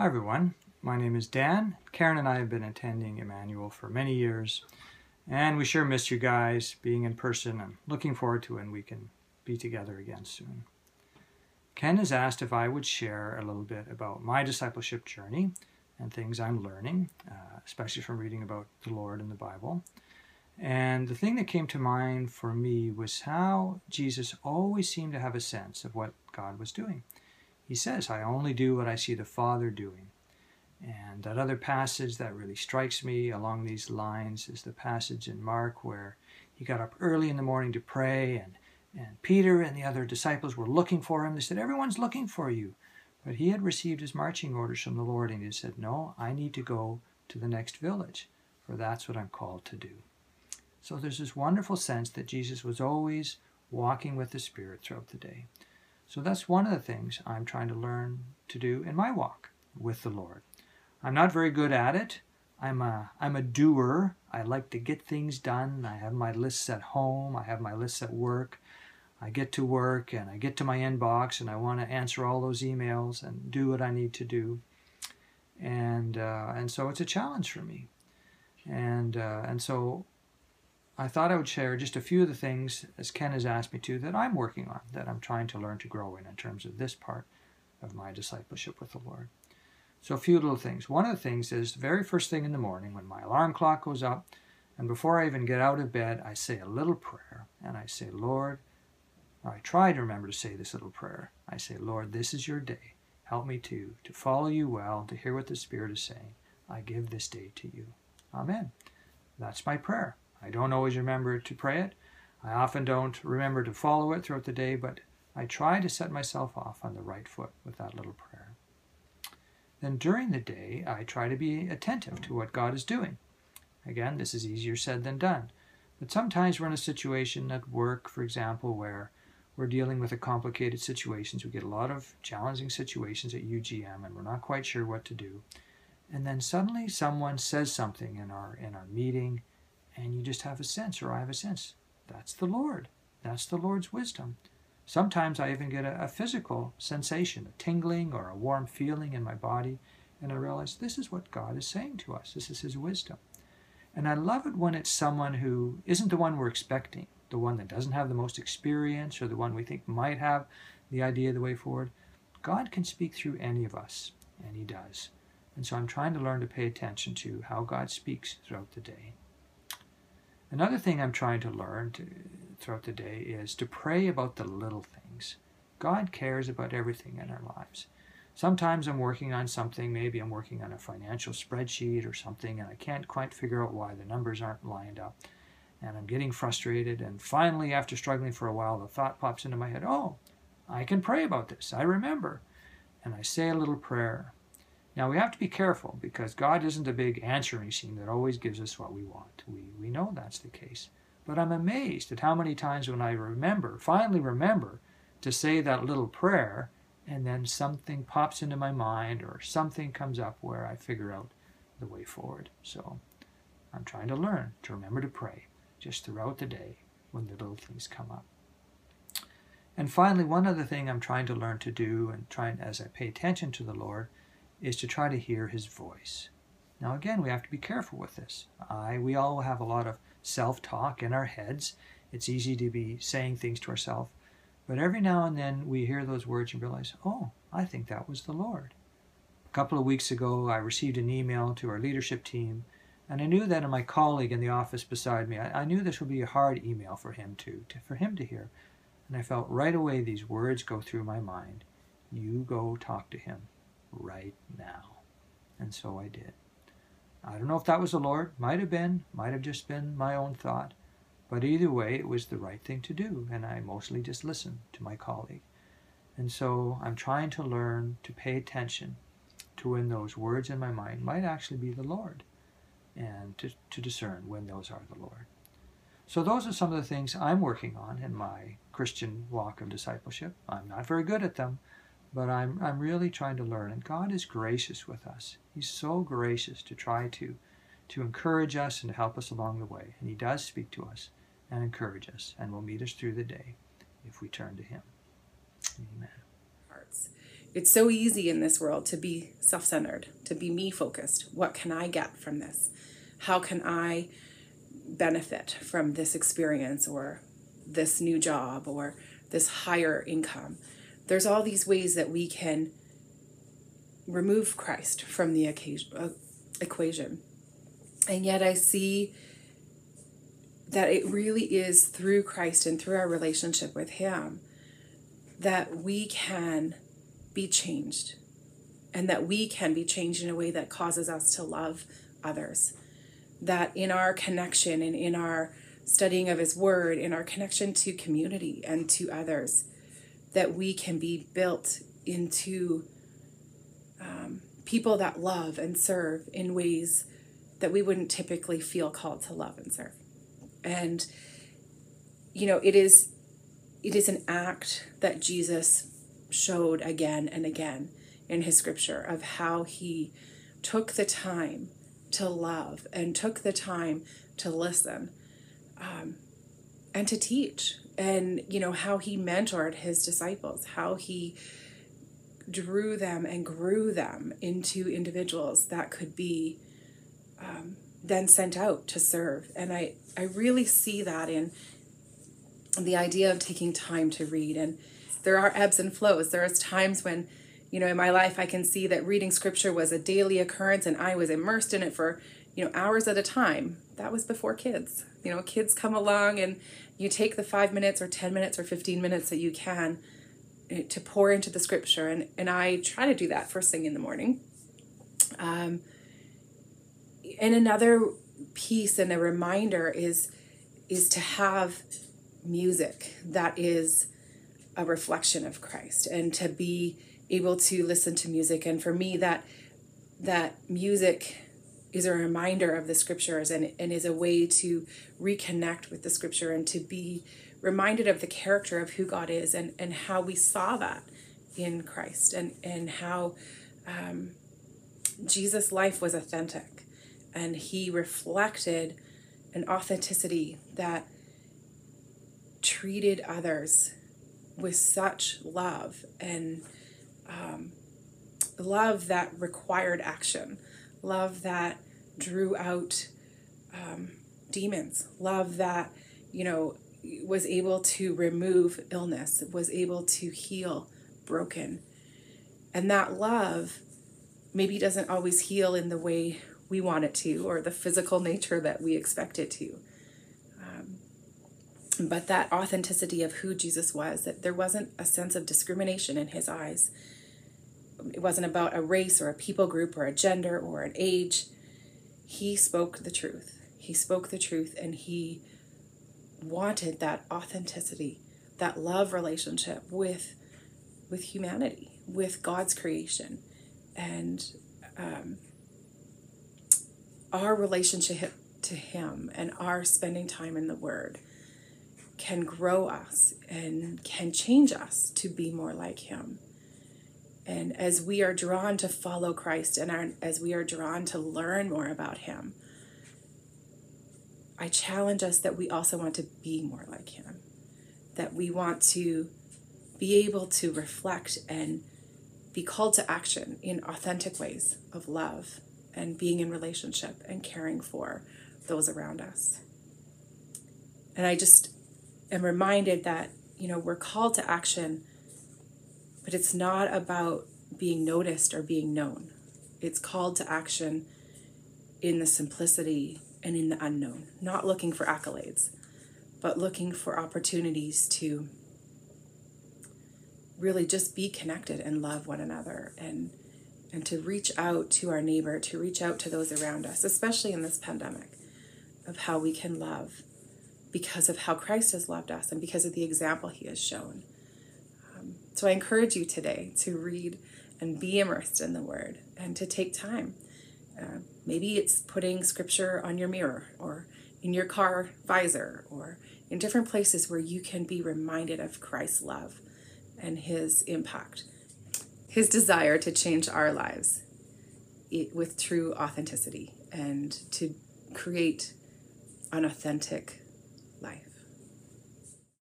Hi everyone, my name is Dan. Karen and I have been attending Emmanuel for many years, and we sure miss you guys being in person and looking forward to when we can be together again soon. Ken has asked if I would share a little bit about my discipleship journey and things I'm learning, uh, especially from reading about the Lord in the Bible. And the thing that came to mind for me was how Jesus always seemed to have a sense of what God was doing. He says, I only do what I see the Father doing. And that other passage that really strikes me along these lines is the passage in Mark where he got up early in the morning to pray, and, and Peter and the other disciples were looking for him. They said, Everyone's looking for you. But he had received his marching orders from the Lord, and he said, No, I need to go to the next village, for that's what I'm called to do. So there's this wonderful sense that Jesus was always walking with the Spirit throughout the day. So that's one of the things I'm trying to learn to do in my walk with the Lord. I'm not very good at it. I'm a I'm a doer. I like to get things done. I have my lists at home. I have my lists at work. I get to work and I get to my inbox and I want to answer all those emails and do what I need to do. And uh, and so it's a challenge for me. And uh, and so I thought I would share just a few of the things, as Ken has asked me to, that I'm working on, that I'm trying to learn to grow in, in terms of this part of my discipleship with the Lord. So, a few little things. One of the things is the very first thing in the morning when my alarm clock goes up, and before I even get out of bed, I say a little prayer, and I say, Lord, I try to remember to say this little prayer. I say, Lord, this is your day. Help me to, to follow you well, to hear what the Spirit is saying. I give this day to you. Amen. That's my prayer. I don't always remember to pray it. I often don't remember to follow it throughout the day, but I try to set myself off on the right foot with that little prayer. Then during the day, I try to be attentive to what God is doing. Again, this is easier said than done. But sometimes we're in a situation at work, for example, where we're dealing with a complicated situations. We get a lot of challenging situations at UGM and we're not quite sure what to do. And then suddenly someone says something in our in our meeting and you just have a sense, or I have a sense. That's the Lord. That's the Lord's wisdom. Sometimes I even get a, a, physical sensation, a tingling or a warm feeling in my body, and I realize this is what God is saying to us. This is His wisdom. And I love it when it's someone who isn't the one we're expecting, the one that doesn't have the most experience, or the one we think might have the idea of the way forward. God can speak through any of us, and He does. And so I'm trying to learn to pay attention to how God speaks throughout the day. Another thing I'm trying to learn to, throughout the day is to pray about the little things. God cares about everything in our lives. Sometimes I'm working on something, maybe I'm working on a financial spreadsheet or something, and I can't quite figure out why the numbers aren't lined up. And I'm getting frustrated, and finally, after struggling for a while, the thought pops into my head oh, I can pray about this. I remember. And I say a little prayer. Now we have to be careful because God isn't a big answering machine that always gives us what we want. We, we know that's the case. But I'm amazed at how many times when I remember, finally remember, to say that little prayer, and then something pops into my mind or something comes up where I figure out the way forward. So I'm trying to learn to remember to pray just throughout the day when the little things come up. And finally, one other thing I'm trying to learn to do and trying as I pay attention to the Lord is to try to hear his voice. Now again, we have to be careful with this. I we all have a lot of self-talk in our heads. It's easy to be saying things to ourselves, but every now and then we hear those words and realize, "Oh, I think that was the Lord." A couple of weeks ago, I received an email to our leadership team, and I knew that in my colleague in the office beside me, I, I knew this would be a hard email for him to, to for him to hear. And I felt right away these words go through my mind. You go talk to him right now. And so I did. I don't know if that was the Lord. Might have been. Might have just been my own thought. But either way, it was the right thing to do. And I mostly just listened to my colleague. And so I'm trying to learn to pay attention to when those words in my mind might actually be the Lord and to, to discern when those are the Lord. So those are some of the things I'm working on in my Christian walk of discipleship. I'm not very good at them, but I'm, I'm really trying to learn. And God is gracious with us. He's so gracious to try to, to encourage us and to help us along the way. And He does speak to us and encourage us and will meet us through the day if we turn to Him. Amen. Hearts. it's so easy in this world to be self centered, to be me focused. What can I get from this? How can I benefit from this experience or this new job or this higher income? There's all these ways that we can remove Christ from the occasion, uh, equation. And yet I see that it really is through Christ and through our relationship with Him that we can be changed and that we can be changed in a way that causes us to love others. That in our connection and in our studying of His Word, in our connection to community and to others, that we can be built into um, people that love and serve in ways that we wouldn't typically feel called to love and serve. And, you know, it is it is an act that Jesus showed again and again in his scripture of how he took the time to love and took the time to listen um, and to teach and you know how he mentored his disciples how he drew them and grew them into individuals that could be um, then sent out to serve. And i i really see that in the idea of taking time to read. And there are ebbs and flows. There is times when you know in my life i can see that reading scripture was a daily occurrence and i was immersed in it for you know hours at a time. That was before kids you know kids come along and you take the five minutes or 10 minutes or 15 minutes that you can eh, to pour into the scripture. And, and i try to do that first thing in the morning. Um, and another piece and a reminder is is to have music that is a reflection of Christ and to be able to listen to music. And for me that that music is a reminder of the scriptures and, and is a way to reconnect with the scripture and to be reminded of the character of who God is and, and how we saw that in Christ and, and how um, Jesus' life was authentic and he reflected an authenticity that treated others with such love and um, love that required action, love that drew out um, demons, love that, you know, was able to remove illness, was able to heal broken. And that love maybe doesn't always heal in the way we want it to or the physical nature that we expect it to but that authenticity of who Jesus was, that there wasn't a sense of discrimination in his eyes. It wasn't about a race or a people group or a gender or an age. He spoke the truth. He spoke the truth and he wanted that authenticity, that love relationship with with humanity, with God's creation. And um, our relationship to him and our spending time in the word can grow us and can change us to be more like Him. And as we are drawn to follow Christ and are, as we are drawn to learn more about Him, I challenge us that we also want to be more like Him, that we want to be able to reflect and be called to action in authentic ways of love and being in relationship and caring for those around us. And I just am reminded that, you know, we're called to action, but it's not about being noticed or being known. It's called to action in the simplicity and in the unknown, not looking for accolades, but looking for opportunities to really just be connected and love one another and and to reach out to our neighbor, to reach out to those around us, especially in this pandemic, of how we can love because of how Christ has loved us and because of the example he has shown. So I encourage you today to read and be immersed in the Word and to take time. Uh, maybe it's putting scripture on your mirror or in your car visor or in different places where you can be reminded of Christ's love and his impact, his desire to change our lives with true authenticity and to create an authentic